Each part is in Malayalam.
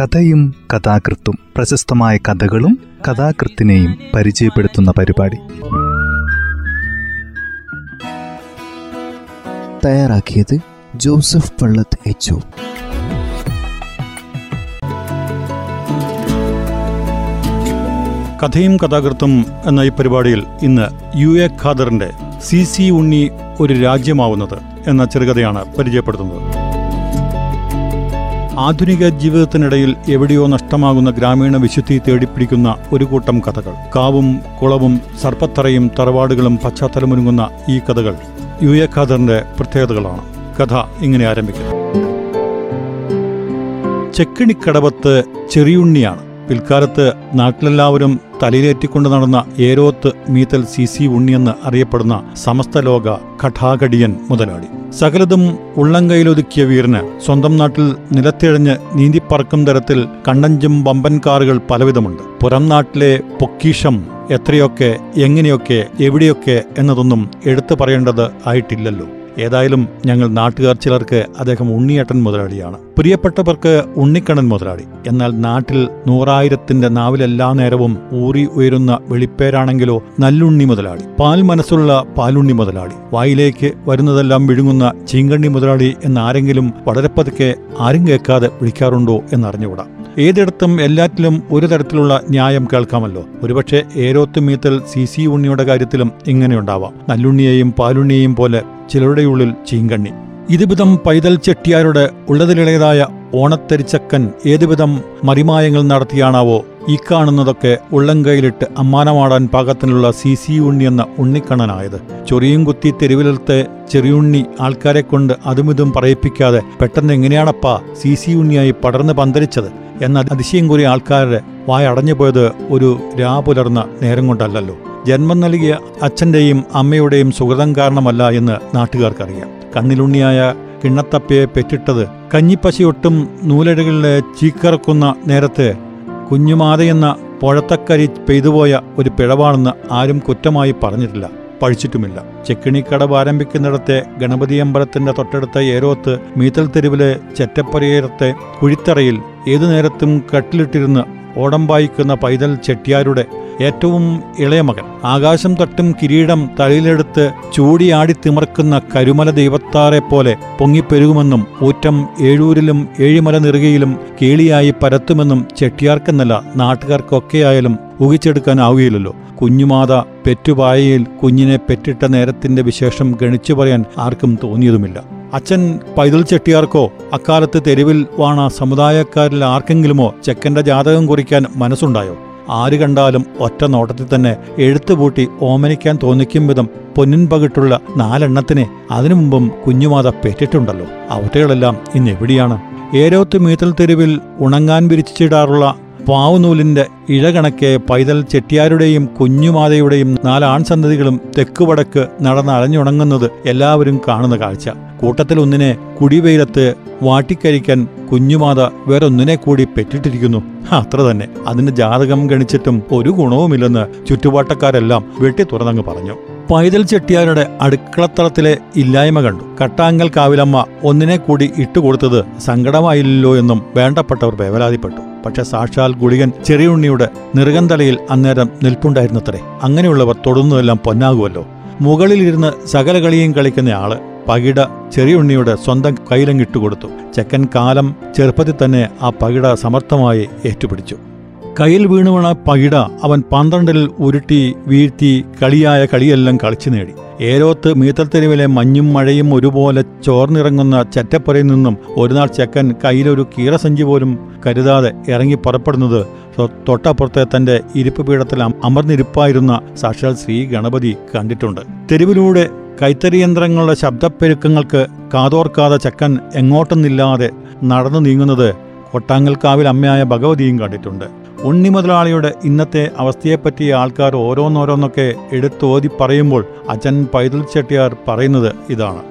കഥയും കഥാകൃത്തും പ്രശസ്തമായ കഥകളും കഥാകൃത്തിനെയും പരിചയപ്പെടുത്തുന്ന പരിപാടി. തയ്യാറാക്കിയത് ജോസഫ് പള്ളത്ത് എച്ച് കഥയും കഥാകൃത്തും എന്ന ഈ പരിപാടിയിൽ ഇന്ന് യു എ ഖാദറിന്റെ സി സി ഉണ്ണി ഒരു രാജ്യമാവുന്നത് എന്ന ചെറുകഥയാണ് പരിചയപ്പെടുത്തുന്നത്. ആധുനിക ജീവിതത്തിനിടയിൽ എവിടെയോ നഷ്ടമാകുന്ന ഗ്രാമീണ വിശുദ്ധി തേടിപ്പിടിക്കുന്ന ഒരു കൂട്ടം കഥകൾ. കാവും കുളവും സർപ്പത്തറയും തറവാടുകളും പശ്ചാത്തലമൊരുങ്ങുന്ന ഈ കഥകൾ യു എ ഖാദറിന്റെ പ്രത്യേകതകളാണ്. കഥ ഇങ്ങനെ ആരംഭിക്കുന്നു ചെക്കിണിക്കടവത്ത് ചെറിയുണ്ണിയാണ്. പിൽക്കാലത്ത് നാട്ടിലെല്ലാവരും തലയിലേറ്റിക്കൊണ്ട് നടന്ന ഏരോത്ത് മീത്തൽ സി സി ഉണ്ണിയെന്ന് അറിയപ്പെടുന്ന സമസ്ത ലോക മുതലാളി. സകലതും ഉള്ളംകൈയിലൊതുക്കിയ വീരന് സ്വന്തം നാട്ടിൽ നിലത്തിഴഞ്ഞ് നീന്തിപ്പറക്കും തരത്തിൽ കണ്ടഞ്ചും വമ്പൻ കാറുകൾ പലവിധമുണ്ട്. പുറം നാട്ടിലെ പൊക്കീഷം എത്രയൊക്കെ എങ്ങനെയൊക്കെ എവിടെയൊക്കെ എന്നതൊന്നും എടുത്തു പറയേണ്ടത് ആയിട്ടില്ലല്ലോ. ഏതായാലും ഞങ്ങൾ നാട്ടുകാർ ചിലർക്ക് അദ്ദേഹം ഉണ്ണിയേട്ടൻ മുതലാളിയാണ്. പ്രിയപ്പെട്ടവർക്ക് ഉണ്ണിക്കണ്ണൻ മുതലാളി. എന്നാൽ നാട്ടിൽ നൂറായിരത്തിന്റെ നാവിലെല്ലാ നേരവും ഊറി ഉയരുന്ന വെളിപ്പേരാണെങ്കിലോ നല്ലുണ്ണി മുതലാളി. പാൽ മനസ്സുള്ള പാലുണ്ണി മുതലാളി. വായിലേക്ക് വരുന്നതെല്ലാം വിഴുങ്ങുന്ന ചീങ്കണ്ണി മുതലാളി എന്നാരെങ്കിലും വളരെ പതുക്കെ ആരും കേൾക്കാതെ വിളിക്കാറുണ്ടോ എന്നറിഞ്ഞുകൂടാ. ഏതിടത്തും എല്ലാറ്റിലും ഒരു തരത്തിലുള്ള ന്യായം കേൾക്കാമല്ലോ. ഒരുപക്ഷെ ഏരോത്തുമീത്തൽ സി സി ഉണ്ണിയുടെ കാര്യത്തിലും ഇങ്ങനെയുണ്ടാവാം. നല്ലുണ്ണിയെയും പാലുണ്ണിയെയും പോലെ ചിലരുടെ ഉള്ളിൽ ചീങ്കണ്ണി. ഇതുവിധം പൈതൽ ചെട്ടിയാരുടെ ഉള്ളതിലേതായ ഓണത്തരിച്ചക്കൻ ഏതുവിധം മറിമായങ്ങൾ നടത്തിയാണാവോ ഈ കാണുന്നതൊക്കെ ഉള്ളംകൈയിലിട്ട് അമ്മാനമാടാൻ പാകത്തിനുള്ള സി സി ഉണ്ണി എന്ന ഉണ്ണിക്കണ്ണനായത്. ചൊറിയും കുത്തി തെരുവിലത്തെ ചെറിയുണ്ണി ആൾക്കാരെ കൊണ്ട് അതുമിതും പറയിപ്പിക്കാതെ പെട്ടെന്ന് എങ്ങനെയാണപ്പാ സി സി ഉണ്ണിയായി പടർന്ന് പന്തരിച്ചത് എന്ന അതിശയം കൂറിയ ആൾക്കാരുടെ വായടഞ്ഞു പോയത് ഒരു രാ പുലർന്ന നേരം കൊണ്ടല്ലല്ലോ. ജന്മം നൽകിയ അച്ഛന്റെയും അമ്മയുടെയും സുഹൃതം കാരണമല്ല എന്ന് നാട്ടുകാർക്കറിയാം. കണ്ണിലുണ്ണിയായ കിണ്ണത്തപ്പയെ പെറ്റിട്ടത് കഞ്ഞിപ്പശയൊട്ടും നൂലഴകളിലെ ചീക്കറക്കുന്ന നേരത്ത് കുഞ്ഞുമാതയെന്ന പുഴത്തക്കരി പെയ്തുപോയ ഒരു പിഴവാണെന്ന് ആരും കുറ്റമായി പറഞ്ഞിട്ടില്ല പഴിച്ചിട്ടുമില്ല. ചെക്കിണിക്കടവ് ആരംഭിക്കുന്നിടത്തെ ഗണപതി അമ്പലത്തിന്റെ തൊട്ടടുത്ത ഏരോത്ത് മീത്തൽ തെരുവിലെ ചെറ്റപ്പരയേരത്തെ കുഴിത്തറയിൽ ഏതു നേരത്തും കട്ടിലിട്ടിരുന്ന് ഓടം വായിക്കുന്ന പൈതൽ ചെട്ടിയാരുടെ ഏറ്റവും ഇളയ മകൻ. ആകാശം തട്ടും കിരീടം തലയിലെടുത്ത് ചൂടിയാടി തിമർക്കുന്ന കരുമല ദൈവത്താറെ പോലെ പൊങ്ങിപ്പെരുകുമെന്നും ഊറ്റം ഏഴൂരിലും ഏഴിമല നിറുകയിലും കേളിയായി പരത്തുമെന്നും ചെട്ടിയാർക്കെന്നല്ല നാട്ടുകാർക്കൊക്കെയായാലും ഊഹിച്ചെടുക്കാനാവുകയില്ലല്ലോ കുഞ്ഞുമാത പെറ്റുപായയിൽ കുഞ്ഞിനെ പെറ്റിട്ട നേരത്തിന്റെ വിശേഷം ഗണിച്ചു പറയാൻ ആർക്കും തോന്നിയതുമില്ല. അച്ഛൻ പൈതൽ ചെട്ടിയാർക്കോ അക്കാലത്ത് തെരുവിൽ വാണ സമുദായക്കാരിൽ ആർക്കെങ്കിലുമോ ചെക്കന്റെ ജാതകം കുറിക്കാൻ മനസ്സുണ്ടായോ? ആര് കണ്ടാലും ഒറ്റ നോട്ടത്തിൽ തന്നെ എഴുത്തുപൂട്ടി ഓമനിക്കാൻ തോന്നിക്കും വിധം പൊന്നിൻ പകിട്ടുള്ള നാലെണ്ണത്തിനെ അതിനു മുമ്പും കുഞ്ഞുമാത പെറ്റിട്ടുണ്ടല്ലോ. അവറ്റകളെല്ലാം ഇന്ന് എവിടെയാണ്? ഏരോത്ത് മീത്തൽ തെരുവിൽ ഉണങ്ങാൻ വിരിച്ചിടാറുള്ള പാവുനൂലിന്റെ ഇഴകണക്കെ പൈതൽ ചെട്ടിയാരുടെയും കുഞ്ഞുമാതയുടെയും നാലാൺ സന്തതികളും തെക്കുവടക്ക് നടന്ന് അലഞ്ഞുണങ്ങുന്നത് എല്ലാവരും കാണുന്ന കാഴ്ച. കൂട്ടത്തിൽ ഒന്നിനെ കുടിവെയിലത്ത് വാട്ടിക്കരിക്കാൻ കുഞ്ഞുമാത വേറൊന്നിനെ കൂടി പെറ്റിട്ടിരിക്കുന്നു. അത്ര തന്നെ. അതിന്റെ ജാതകം ഗണിച്ചിട്ടും ഒരു ഗുണവുമില്ലെന്ന് ചുറ്റുപാട്ടക്കാരെല്ലാം വെട്ടി തുറന്നങ്ങ് പറഞ്ഞു. പൈതൽ ചെട്ടിയാരുടെ അടുക്കളത്തളത്തിലെ ഇല്ലായ്മ കണ്ടു. കട്ടാങ്കൽ കാവിലമ്മ ഒന്നിനെ കൂടി ഇട്ടുകൊടുത്തത് സങ്കടമായില്ലല്ലോ എന്നും വേണ്ടപ്പെട്ടവർ വേവലാതിപ്പെട്ടു. പക്ഷെ സാക്ഷാൽ ഗുളികൻ ചെറിയുണ്ണിയുടെ നിറുകന്തലയിൽ അന്നേരം നിൽപ്പുണ്ടായിരുന്നത്രേ. അങ്ങനെയുള്ളവർ തൊടുന്നതെല്ലാം പൊന്നാകുമല്ലോ. മുകളിലിരുന്ന് സകല കളിയും കളിക്കുന്ന ആൾ. പകിട ചെറിയുണ്ണിയുടെ സ്വന്തം കയ്യിലങ്ങിട്ടുകൊടുത്തു ചെക്കൻ കാലം ചെറുപ്പത്തിൽ തന്നെ ആ പകിട സമർത്ഥമായി ഏറ്റുപിടിച്ചു. കയ്യിൽ വീണുവണ പകിട അവൻ പന്ത്രണ്ടിൽ ഉരുട്ടി വീഴ്ത്തി കളിയായ കളിയെല്ലാം കളിച്ചു നേടി. ഏരോത്ത് മീത്തൽത്തെരുവിലെ മഞ്ഞും മഴയും ഒരുപോലെ ചോർന്നിറങ്ങുന്ന ചറ്റപ്പുറയിൽ നിന്നും ഒരുനാൾ ചെക്കൻ കയ്യിലൊരു കീറസഞ്ചി പോലും കരുതാതെ ഇറങ്ങി പുറപ്പെടുന്നത് തൊട്ടപ്പുറത്തെ തന്റെ ഇരിപ്പ് പീഠത്തിൽ അമർന്നിരിപ്പായിരുന്ന സാക്ഷാൽ ശ്രീ ഗണപതി കണ്ടിട്ടുണ്ട്. തെരുവിലൂടെ കൈത്തറി യന്ത്രങ്ങളുടെ ശബ്ദപ്പെരുക്കങ്ങൾക്ക് കാതോർക്കാതെ ചക്കൻ എങ്ങോട്ടൊന്നില്ലാതെ നടന്നു നീങ്ങുന്നത് കൊട്ടാങ്ങൽക്കാവിൽ അമ്മയായ ഭഗവതിയും കണ്ടിട്ടുണ്ട്. ഉണ്ണി മുതലാളിയുടെ ഇന്നത്തെ അവസ്ഥയെപ്പറ്റി ആൾക്കാർ ഓരോന്നോരോന്നൊക്കെ എടുത്തോതി പറയുമ്പോൾ അച്ഛൻ പൈതൽ ചെട്ടിയാർ പറയുന്നത് ഇതാണ്.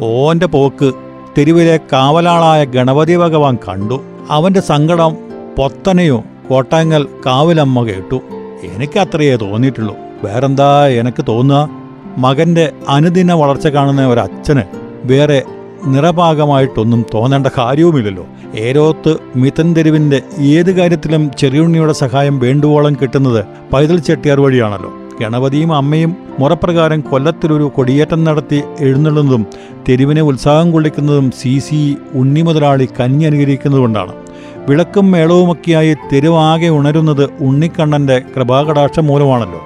ഓന്റെ പോക്ക് തെരുവിലെ കാവലാളായ ഗണപതി ഭഗവാൻ കണ്ടു. അവന്റെ സങ്കടം പൊത്തനെയോ കോട്ടാങ്ങൽ കാവിലമ്മ കേട്ടു. എനിക്ക് അത്രയേ തോന്നിയിട്ടുള്ളൂ. വേറെന്താ എനിക്ക് തോന്നുക? മകന്റെ അനുദിന വളർച്ച കാണുന്ന ഒരച്ഛന് വേറെ നിറഭാഗമായിട്ടൊന്നും തോന്നേണ്ട കാര്യവുമില്ലല്ലോ. ഏരോത്ത് മിതൻ തെരുവിന്റെ ഏത് കാര്യത്തിലും ചെറിയുണ്ണിയുടെ സഹായം വേണ്ടുവോളം കിട്ടുന്നത് പൈതൽ ചെട്ടിയാർ വഴിയാണല്ലോ. ഗണപതിയും അമ്മയും മുറപ്രകാരം കൊല്ലത്തിലൊരു കൊടിയേറ്റം നടത്തി എഴുന്നള്ളുന്നതും തെരുവിനെ ഉത്സാഹം കൊള്ളിക്കുന്നതും സി സി ഉണ്ണി മുതലാളി കഞ്ഞി അനുകരിക്കുന്നതുകൊണ്ടാണ്. വിളക്കും മേളവുമൊക്കെയായി തെരുവാകെ ഉണരുന്നത് ഉണ്ണിക്കണ്ണന്റെ കൃപാകടാക്ഷം മൂലമാണല്ലോ.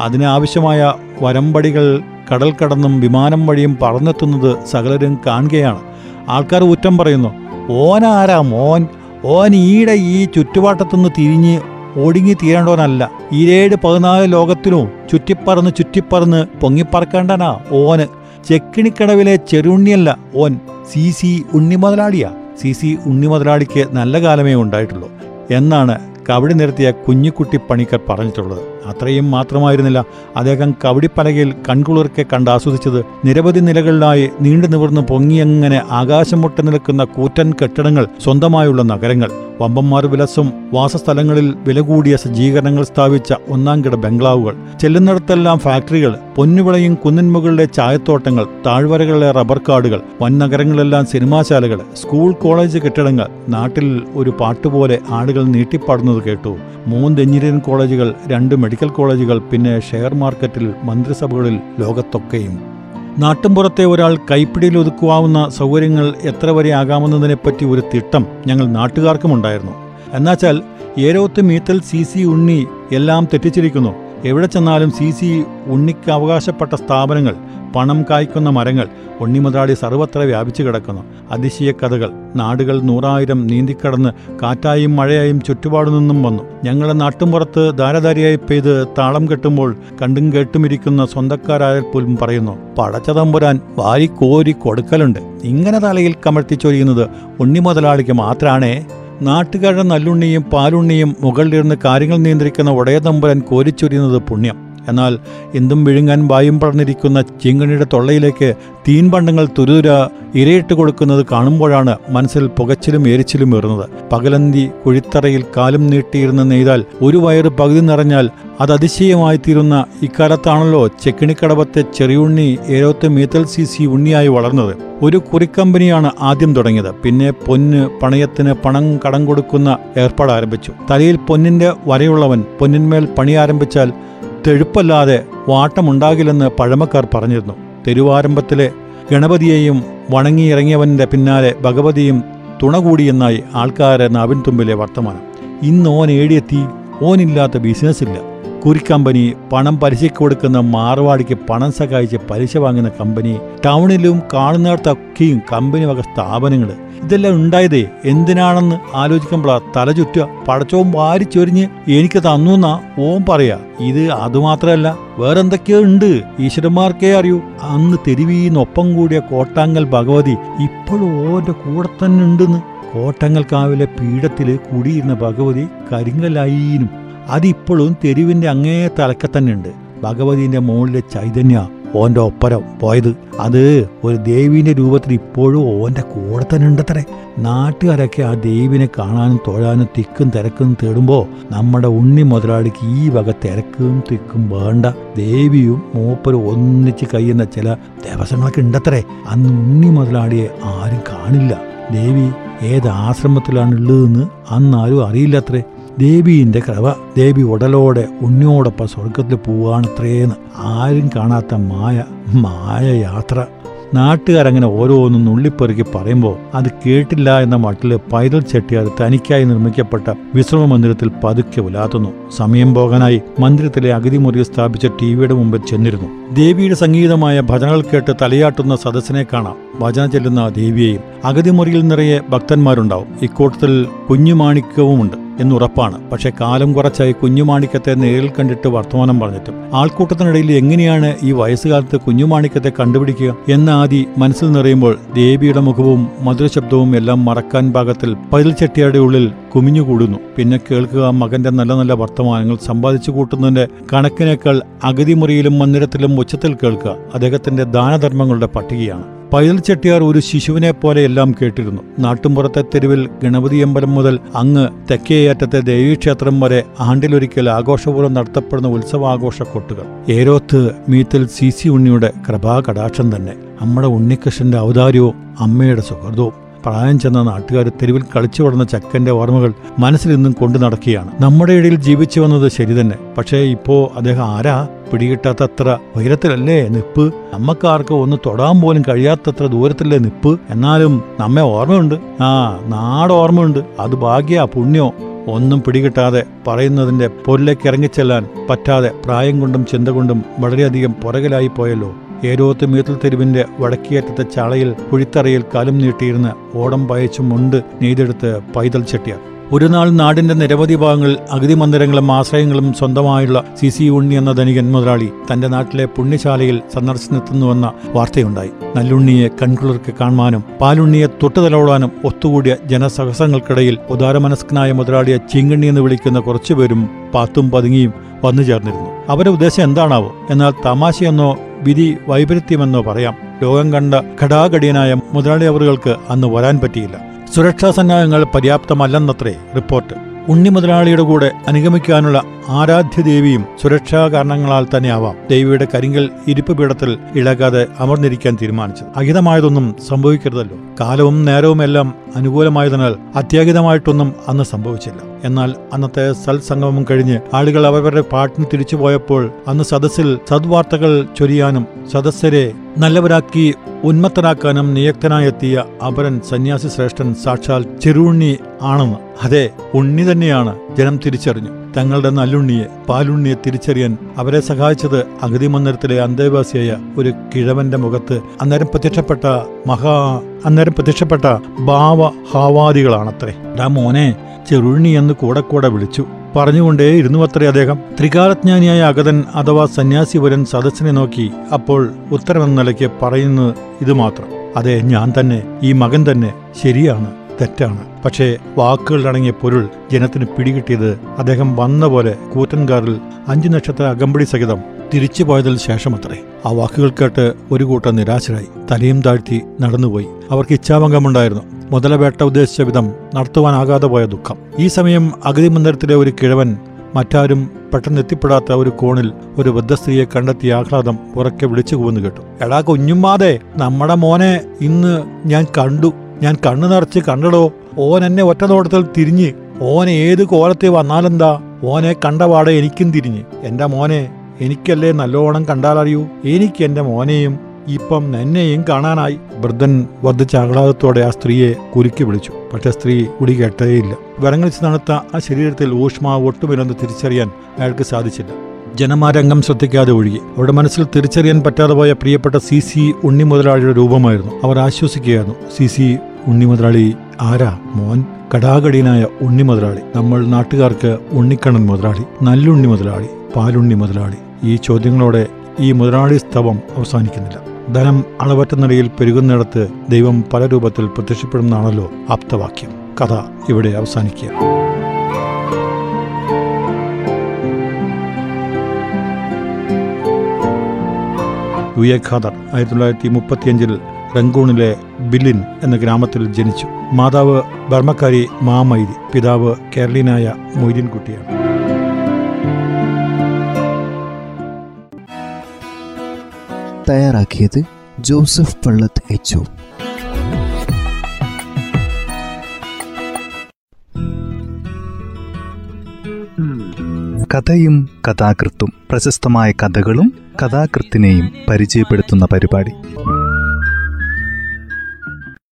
അതിനാവശ്യമായ വരമ്പടികൾ കടൽ കടന്നും വിമാനം വഴിയും പറന്നെത്തുന്നത് സകലരും കാണുകയാണ്. ആൾക്കാർ ഉറ്റം പറയുന്നു ഓനാരാ മോൻ? ഓൻ ഈടെ ഈ ചുറ്റുപാട്ടത്തുനിന്ന് തിരിഞ്ഞ് ഒടുങ്ങി തീരേണ്ടവനല്ല ഈരേഴ് പതിനാല് ലോകത്തിലും ചുറ്റിപ്പറന്ന് ചുറ്റിപ്പറന്ന് പൊങ്ങിപ്പറക്കേണ്ടനാ ഓന്. ചെക്കിണിക്കടവിലെ ചെറുണ്ണിയല്ല ഓൻ. സി സി ഉണ്ണി മുതലാളിയാ സി സി ഉണ്ണി മുതലാളിക്ക് നല്ല കാലമേ ഉണ്ടായിട്ടുള്ളൂ എന്നാണ് കവടി നിർത്തിയ കുഞ്ഞിക്കുട്ടി പണിക്കർ പറഞ്ഞിട്ടുള്ളത്. അത്രയും മാത്രമായിരുന്നില്ല. അദ്ദേഹം കവടിപ്പലകയിൽ കൺകുളിർക്കെ കണ്ട് ആസ്വദിച്ചത് നിരവധി നിലകളിലായി നീണ്ടു നിവർന്ന് പൊങ്ങിയങ്ങനെ ആകാശം മുട്ട നിൽക്കുന്ന കൂറ്റൻ കെട്ടിടങ്ങൾ സ്വന്തമായുള്ള നഗരങ്ങൾ. വമ്പന്മാർ വിലസും വാസസ്ഥലങ്ങളിൽ വില കൂടിയ സജ്ജീകരണങ്ങൾ സ്ഥാപിച്ച ഒന്നാം കിട ബംഗ്ലാവുകൾ. ചെല്ലുന്നിടത്തെല്ലാം ഫാക്ടറികൾ പൊന്നുവിളയും കുന്നിൻമുകളിലെ ചായത്തോട്ടങ്ങൾ താഴ്വരകളിലെ റബ്ബർ കാടുകൾ വൻ നഗരങ്ങളെല്ലാം സിനിമാശാലകൾ സ്കൂൾ കോളേജ് കെട്ടിടങ്ങൾ. നാട്ടിൽ ഒരു പാട്ടുപോലെ ആളുകൾ നീട്ടിപ്പാടുന്നത് കേട്ടു. മൂന്ന് എഞ്ചിനീയറിംഗ് കോളേജുകൾ രണ്ട് മെഡിക്കൽ കോളേജുകൾ പിന്നെ ഷെയർ മാർക്കറ്റിൽ മന്ത്രിസഭകളിൽ ലോകത്തൊക്കെയും. നാട്ടുംപുറത്തെ ഒരാൾ കൈപ്പിടിയിൽ ഒതുക്കുവാവുന്ന സൗകര്യങ്ങൾ എത്ര വരെ ആകാമെന്നതിനെപ്പറ്റി ഒരു തിട്ടം ഞങ്ങൾ നാട്ടുകാർക്കുമുണ്ടായിരുന്നു എന്നുവെച്ചാൽ ഏരോത്ത് മീത്തൽ സി സി ഉണ്ണി എല്ലാം തെറ്റിച്ചിരിക്കുന്നു. എവിടെ ചെന്നാലും സി സി ഉണ്ണിക്ക് അവകാശപ്പെട്ട സ്ഥാപനങ്ങൾ പണം കായ്ക്കുന്ന മരങ്ങൾ ഉണ്ണിമുതലാളി സർവത്ര വ്യാപിച്ചു കിടക്കുന്നു. അതിശയക്കഥകൾ കഥകൾ നാടുകൾ നൂറായിരം നീന്തിക്കടന്ന് കാറ്റായും മഴയായും ചുറ്റുപാടു നിന്നും വന്നു. ഞങ്ങളുടെ നാട്ടുമ്പുറത്ത് ധാരധാരിയായി പെയ്ത് താളം കെട്ടുമ്പോൾ കണ്ടും കേട്ടുമിരിക്കുന്ന സ്വന്തക്കാരായ പോലും പറയുന്നു പടച്ചതമ്പുരാൻ വാരി കോരി കൊടുക്കലുണ്ട്. ഇങ്ങനെ തലയിൽ കമഴ്ത്തി ചൊരിയുന്നത് ഉണ്ണി മാത്രാണേ? നാട്ടുകാരുടെ നല്ലുണ്ണിയും പാലുണ്ണിയും മുകളിലിരുന്ന് കാര്യങ്ങൾ നിയന്ത്രിക്കുന്ന ഉടയതമ്പുരാൻ കോരിച്ചൊരിയുന്നത് പുണ്യം. എന്നാൽ എന്തും വിഴുങ്ങാൻ വായും പടർന്നിരിക്കുന്ന ചീങ്കണിയുടെ തൊള്ളയിലേക്ക് തീൻപണ്ടങ്ങൾ തുരുതുര ഇരയിട്ട് കൊടുക്കുന്നത് കാണുമ്പോഴാണ് മനസ്സിൽ പുകച്ചിലും എരിച്ചിലും ഏറുന്നത് പകലന്തി കുഴിത്തറയിൽ കാലും നീട്ടിയിരുന്ന് നെയ്താൽ ഒരു വയറ് പകുതി നിറഞ്ഞാൽ അത് അതിശയമായി തീരുന്ന ഇക്കാലത്താണല്ലോ ചെക്കിണിക്കടവത്തെ ചെറിയുണ്ണി ഏരോത്ത് മീത്തൽ സി സി ഉണ്ണിയായി വളർന്നത്. ഒരു കുറിക്കമ്പനിയാണ് ആദ്യം തുടങ്ങിയത്. പിന്നെ പൊന്ന് പണയത്തിന് പണം കടം കൊടുക്കുന്ന ഏർപ്പാട് ആരംഭിച്ചു. തലയിൽ പൊന്നിന്റെ വരയുള്ളവൻ പൊന്നിന്മേൽ പണി ആരംഭിച്ചാൽ തെഴുപ്പല്ലാതെ വാട്ടമുണ്ടാകില്ലെന്ന് പഴമക്കാർ പറഞ്ഞിരുന്നു. തെരുവാരംഭത്തിലെ ഗണപതിയെയും വണങ്ങിയിറങ്ങിയവന്റെ പിന്നാലെ ഭഗവതിയും തുണകൂടിയെന്നായി ആൾക്കാരെ നാവിൻ തുമ്പിലെ വർത്തമാനം. ഇന്ന് ഓൻ ഏടിയെത്തി ഓനില്ലാത്ത ബിസിനസ്സില്ല കുരിക്കമ്പനി പണം പലിശയ്ക്ക് കൊടുക്കുന്ന മാർവാടിക്ക് പണം സഹായിച്ച് പലിശ വാങ്ങുന്ന കമ്പനി ടൗണിലും കാണുന്നിടത്തൊക്കെയും കമ്പനി വക സ്ഥാപനങ്ങൾ. ഇതെല്ലാം ഉണ്ടായതേ എന്തിനാണെന്ന് ആലോചിക്കുമ്പോഴാ തല ചുറ്റുക. പടച്ചോം വാരി ചൊരിഞ്ഞ് എനിക്ക് തന്നുന്നാ ഓം പറയാ. ഇത് അതുമാത്രമല്ല വേറെന്തൊക്കെയോ ഉണ്ട്. ഈശ്വരന്മാർക്കേ അറിയൂ. അന്ന് തെരുവീന്നൊപ്പം കൂടിയ കോട്ടാങ്കൽ ഭഗവതി ഇപ്പോഴും ഓന്റെ കൂടെ തന്നെ ഉണ്ടെന്ന്. കോട്ടങ്ങൾക്കാവിലെ പീഠത്തിൽ കുടിയിരുന്ന ഭഗവതി കരിങ്കലായിനും അതിപ്പോഴും തെരുവിന്റെ അങ്ങേ തലക്കെ തന്നെയുണ്ട്. ഭഗവതിന്റെ മുകളിലെ ചൈതന്യ ഓന്റെ ഒപ്പരം പോയത്. അത് ഒരു ദേവീന്റെ രൂപത്തിൽ ഇപ്പോഴും ഓന്റെ കൂടെ തന്നെ ഉണ്ടത്രേ. നാട്ടുകാരൊക്കെ ആ ദേവിനെ കാണാനും തൊഴാനും തിക്കും തിരക്കും തേടുമ്പോ നമ്മുടെ ഉണ്ണി മുതലാളിക്ക് ഈ വക തിരക്കും തിക്കും വേണ്ട. ദേവിയും മൂപ്പരും ഒന്നിച്ച് കഴിയുന്ന ചില ദിവസങ്ങളൊക്കെ ഉണ്ടത്രേ. അന്ന് ഉണ്ണി മുതലാളിയെ ആരും കാണില്ല. ദേവി ഏത് ആശ്രമത്തിലാണ് ഉള്ളതെന്ന് അന്നാരും അറിയില്ലത്രേ. ദേവീന്റെ കൃപ ദേവി ഉടലോടെ ഉണ്ണിയോടൊപ്പം സ്വർഗത്തിൽ പോവാണത്രേന്ന് ആരും കാണാത്ത മായ മായ യാത്ര. നാട്ടുകാരങ്ങനെ ഓരോന്നും നുള്ളിപ്പെറുക്കി പറയുമ്പോൾ അത് കേട്ടില്ല എന്ന മട്ടിൽ പൈതൽ ചെട്ടിയാർ തനിക്കായി നിർമ്മിക്കപ്പെട്ട വിശ്രമ മന്ദിരത്തിൽ പതുക്കെ ഉലാത്തുന്നു. സമയം പോകാനായി മന്ദിരത്തിലെ അഗതിമുറിയിൽ സ്ഥാപിച്ച ടിവിയുടെ മുമ്പിൽ ചെന്നിരുന്നു. ദേവിയുടെ സംഗീതമായ ഭജനകൾ കേട്ട് തലയാട്ടുന്ന സദസ്സിനെ കാണാം. ഭജന ചെല്ലുന്ന ദേവിയെയും അഗതിമുറിയിൽ നിറയെ ഭക്തന്മാരുണ്ടാവും. ഇക്കൂട്ടത്തിൽ കുഞ്ഞുമാണിക്യവുമുണ്ട്. എന്നുറപ്പാണ്. പക്ഷെ കാലം കുറച്ചായി കുഞ്ഞുമാണിക്കത്തെ നേരിൽ കണ്ടിട്ട് വർത്തമാനം പറഞ്ഞിട്ടും. ആൾക്കൂട്ടത്തിനിടയിൽ എങ്ങനെയാണ് ഈ വയസ്സുകാലത്ത് കുഞ്ഞുമാണിക്കത്തെ കണ്ടുപിടിക്കുക എന്ന ആദി മനസ്സിൽ നിറയുമ്പോൾ ദേവിയുടെ മുഖവും മധുരശബ്ദവും എല്ലാം മറക്കാൻ പാകത്തിൽ പതിൽ ചെട്ടിയുടെ ഉള്ളിൽ കുമിഞ്ഞുകൂടുന്നു. പിന്നെ കേൾക്കുക മകന്റെ നല്ല നല്ല വർത്തമാനങ്ങൾ സമ്പാദിച്ചു കൂട്ടുന്നതിന്റെ കണക്കിനേക്കാൾ അഗതിമുറിയിലും മന്ദിരത്തിലും ഉച്ചത്തിൽ കേൾക്കുക. അദ്ദേഹത്തിന്റെ ദാനധർമ്മങ്ങളുടെ പട്ടികയാണ്. പൈതൽ ചെട്ടിയാർ ഒരു ശിശുവിനെ പോലെ എല്ലാം കേട്ടിരുന്നു. നാട്ടുമ്പുറത്തെ തെരുവിൽ ഗണപതി അമ്പലം മുതൽ അങ്ങ് തെക്കേയറ്റത്തെ ദേവീക്ഷേത്രം വരെ ആണ്ടിലൊരിക്കൽ ആഘോഷപൂർവം നടത്തപ്പെടുന്ന ഉത്സവാഘോഷ കൊട്ടുകൾ ഏരോത്ത് മീത്തിൽ സി സി ഉണ്ണിയുടെ കൃപാകടാക്ഷം തന്നെ. നമ്മുടെ ഉണ്ണികൃഷ്ണന്റെ ഔദാര്യവും അമ്മയുടെ സുഹൃതവും. പ്രായം ചെന്ന നാട്ടുകാർ തെരുവിൽ കളിച്ചു വളർന്ന ചക്കന്റെ ഓർമ്മകൾ മനസ്സിൽ നിന്നും കൊണ്ടു നടക്കുകയാണ്. നമ്മുടെ ഇടയിൽ ജീവിച്ചു വന്നത് ശരി തന്നെ. പക്ഷേ ഇപ്പോ അദ്ദേഹം ആരാ? പിടികിട്ടാത്തത്ര ഉയരത്തിലല്ലേ നിപ്പ്? നമ്മക്കാർക്ക് ഒന്ന് തൊടാൻ പോലും കഴിയാത്തത്ര ദൂരത്തിലെ നിപ്പ്? എന്നാലും നമ്മെ ഓർമ്മയുണ്ട്. ആ നാട് ഓർമ്മയുണ്ട്. അത് ഭാഗ്യ പുണ്യോ. ഒന്നും പിടികിട്ടാതെ പറയുന്നതിന്റെ പൊല്ലേക്ക് ഇറങ്ങിച്ചെല്ലാൻ പറ്റാതെ പ്രായം കൊണ്ടും ചിന്ത കൊണ്ടും വളരെയധികം പുറകിലായി പോയല്ലോ. ഏരോത്ത് മീത്തൽ തെരുവിന്റെ വടക്കിയേറ്റത്തെ ചാളയിൽ കുഴിത്തറയിൽ കാലും നീട്ടിയിരുന്ന് ഓടം പയച്ചും മുണ്ട് നെയ്തെടുത്ത് പൈതൽ ചെട്ടിയാർ. ഒരു നാൾ നാടിന്റെ നിരവധി ഭാഗങ്ങളിൽ അഗതി മന്ദിരങ്ങളും ആശ്രയങ്ങളും സ്വന്തമായുള്ള സി സി ഉണ്ണി എന്ന ധനികൻ മുതലാളി തന്റെ നാട്ടിലെ പുണ്യശാലയിൽ സന്ദർശനത്തിനുവന്ന വാർത്തയുണ്ടായി. നല്ലുണ്ണിയെ കൺകുളിർക്ക് കാണുവാനും പാലുണ്ണിയെ തൊട്ടുതലോടാനും ഒത്തുകൂടിയ ജനസഹസങ്ങൾക്കിടയിൽ ഉദാരമനസ്കനായ മുതലാളിയെ ചിങ്ങണ്ണി എന്ന് വിളിക്കുന്ന കുറച്ചുപേരും പാത്തും പതുങ്ങിയും വന്നു ചേർന്നിരുന്നു. അവരുടെ ഉദ്ദേശം എന്താണാവോ? എന്നാൽ തമാശയെന്നോ വിധി വൈപരീത്യമെന്നോ പറയാം. ലോകം കണ്ട ഘടാഘടിയനായ മുതലാളി അവറുകൾക്ക് അന്ന് വരാൻ പറ്റിയില്ല. സുരക്ഷാ സന്നാഹങ്ങൾ പര്യാപ്തമല്ലെന്നത്രേ റിപ്പോർട്ട്. ഉണ്ണി മുതലാളിയുടെ കൂടെ അനുഗമിക്കാനുള്ള ആരാധ്യ ദേവിയും സുരക്ഷാ കാരണങ്ങളാൽ തന്നെയാവാം ദേവിയുടെ കരിങ്കൽ ഇരിപ്പ് പീഠത്തിൽ ഇളകാതെ അമർന്നിരിക്കാൻ തീരുമാനിച്ചത്. അഹിതമായതൊന്നും സംഭവിക്കരുതല്ലോ. കാലവും നേരവും എല്ലാം അനുകൂലമായതിനാൽ അത്യാഹിതമായിട്ടൊന്നും അന്ന് സംഭവിച്ചില്ല. എന്നാൽ അന്നത്തെ സൽസംഗമം കഴിഞ്ഞ് ആളുകൾ അവരുടെ പാട്ടിന് തിരിച്ചു പോയപ്പോൾ അന്ന് സദസ്സിൽ സദ്വാർത്തകൾ ചൊരിയാനും സദസ്സരെ നല്ലവരാക്കി ഉന്മത്തനാക്കാനും നിയുക്തനായെത്തിയ അപരൻ സന്യാസി ശ്രേഷ്ഠൻ സാക്ഷാൽ ചെറുണ്ണി ആണെന്ന്. അതെ ഉണ്ണി തന്നെയാണ് ജനം തിരിച്ചറിഞ്ഞു. തങ്ങളുടെ നല്ലുണ്ണിയെ പാലുണ്ണിയെ തിരിച്ചറിയാൻ അവരെ സഹായിച്ചത് അഗതി മന്ദിരത്തിലെ അന്തേവാസിയായ ഒരു കിഴവന്റെ മുഖത്ത് അന്നേരം പ്രത്യക്ഷപ്പെട്ട മഹാ അന്നേരം പ്രത്യക്ഷപ്പെട്ട ഭാവ ഹാവാദികളാണത്രേ ഡാ മോനെ ചെറുണ്ണി എന്ന് കൂടെ കൂടെ വിളിച്ചു. പറഞ്ഞുകൊണ്ടേ ഇരുന്നു അത്രേ അദ്ദേഹം. ത്രികാലജ്ഞാനിയായ അഗതൻ അഥവാ സന്യാസിപുരൻ സദസ്സിനെ നോക്കി അപ്പോൾ ഉത്തരമെന്ന നിലയ്ക്ക് പറയുന്നത് ഇതുമാത്രം. അതെ ഞാൻ തന്നെ ഈ മകൻ തന്നെ ശരിയാണ്. തെറ്റാണ്. പക്ഷേ വാക്കുകളിലടങ്ങിയ പൊരുൾ ജനത്തിന് പിടികിട്ടിയത് അദ്ദേഹം വന്ന പോലെ കൂറ്റൻകാറിൽ അഞ്ചു നക്ഷത്ര അകമ്പടി സഹിതം തിരിച്ചു പോയതിൽ ശേഷമത്രേ. ആ വാക്കുകൾ കേട്ട് ഒരു കൂട്ടം നിരാശരായി. തലയും താഴ്ത്തി നടന്നുപോയി. അവർക്ക് ഇച്ഛാഭംഗമുണ്ടായിരുന്നു. മുതലവേട്ട ഉദ്ദേശിച്ച വിധം നടത്തുവാനാകാതെ പോയ ദുഃഖം. ഈ സമയം അഗതി മന്ദിരത്തിലെ ഒരു കിഴവൻ മറ്റാരും പെട്ടെന്ന് എത്തിപ്പെടാത്ത ഒരു കോണിൽ ഒരു വൃദ്ധസ്ത്രീയെ കണ്ടെത്തിയ ആഹ്ലാദം ഉറക്കെ വിളിച്ചു പോകുന്നു കേട്ടു. എടാ കുഞ്ഞുമാതെ നമ്മുടെ മോനെ ഇന്ന് ഞാൻ കണ്ടു. ഞാൻ കണ്ണു നിറച്ച് കണ്ടടോ. ഓൻ എന്നെ ഒറ്റ നോട്ടത്തിൽ തിരിഞ്ഞ്. ഓനെ ഏത് കോലത്തെ വന്നാലെന്താ? ഓനെ കണ്ടപാടെ എനിക്കും തിരിഞ്ഞ്. എന്റെ മോനെ എനിക്കല്ലേ നല്ലോണം കണ്ടാലറിയൂ? എനിക്ക് എന്റെ മോനെയും ഇപ്പം എന്നെയും കാണാനായി വൃദ്ധൻ വർദ്ധിച്ച ആഹ്ലാദത്തോടെ ആ സ്ത്രീയെ കുരുക്കി വിളിച്ചു. പക്ഷെ സ്ത്രീ കുടി കേട്ടേയില്ല. വിറങ്ങളിച്ച് തണുത്ത ആ ശരീരത്തിൽ ഊഷ്മാവ് ഒട്ടുമില്ലെന്ന് തിരിച്ചറിയാൻ അയാൾക്ക് സാധിച്ചില്ല. ജനമാരംഗം ശ്രദ്ധിക്കാതെ ഒഴുകി. അവരുടെ മനസ്സിൽ തിരിച്ചറിയാൻ പറ്റാതെ പോയ പ്രിയപ്പെട്ട സി സി ഉണ്ണി മുതലാളിയുടെ രൂപമായിരുന്നു. അവർ ആശ്വസിക്കുകയായിരുന്നു. സി സി ഉണ്ണി മുതലാളി ആരാ? മോൻ? കടാകടീനായ ഉണ്ണി മുതലാളി നമ്മൾ നാട്ടുകാർക്ക് ഉണ്ണിക്കണ്ണൻ മുതലാളി നല്ലുണ്ണി മുതലാളി പാലുണ്ണി മുതലാളി ഈ ചോദ്യങ്ങളോടെ ഈ മുതലാളി സ്തവം അവസാനിക്കുന്നില്ല. ധനം അളവറ്റ നിലയിൽ പെരുകുന്നിടത്ത് ദൈവം പല രൂപത്തിൽ പ്രത്യക്ഷപ്പെടുന്നതാണല്ലോ ആപ്തവാക്യം. കഥ ഇവിടെ അവസാനിക്കുക. യു എ ഖാദർ ആയിരത്തി തൊള്ളായിരത്തി മുപ്പത്തിയഞ്ചിൽ റങ്കൂണിലെ ബില്ലിൻ എന്ന ഗ്രാമത്തിൽ ജനിച്ചു. മാതാവ് ബർമ്മക്കാരി മാമൈരി പിതാവ് കേരളീനായ മൊയ്തീൻകുട്ടിയാണ്. തയ്യാറാക്കിയത് ജോസഫ് പള്ളത്ത് എച്ച് കഥയും കഥാകൃത്തും പ്രശസ്തമായ കഥകളും കഥാകൃത്തിനെയും പരിചയപ്പെടുത്തുന്ന പരിപാടി.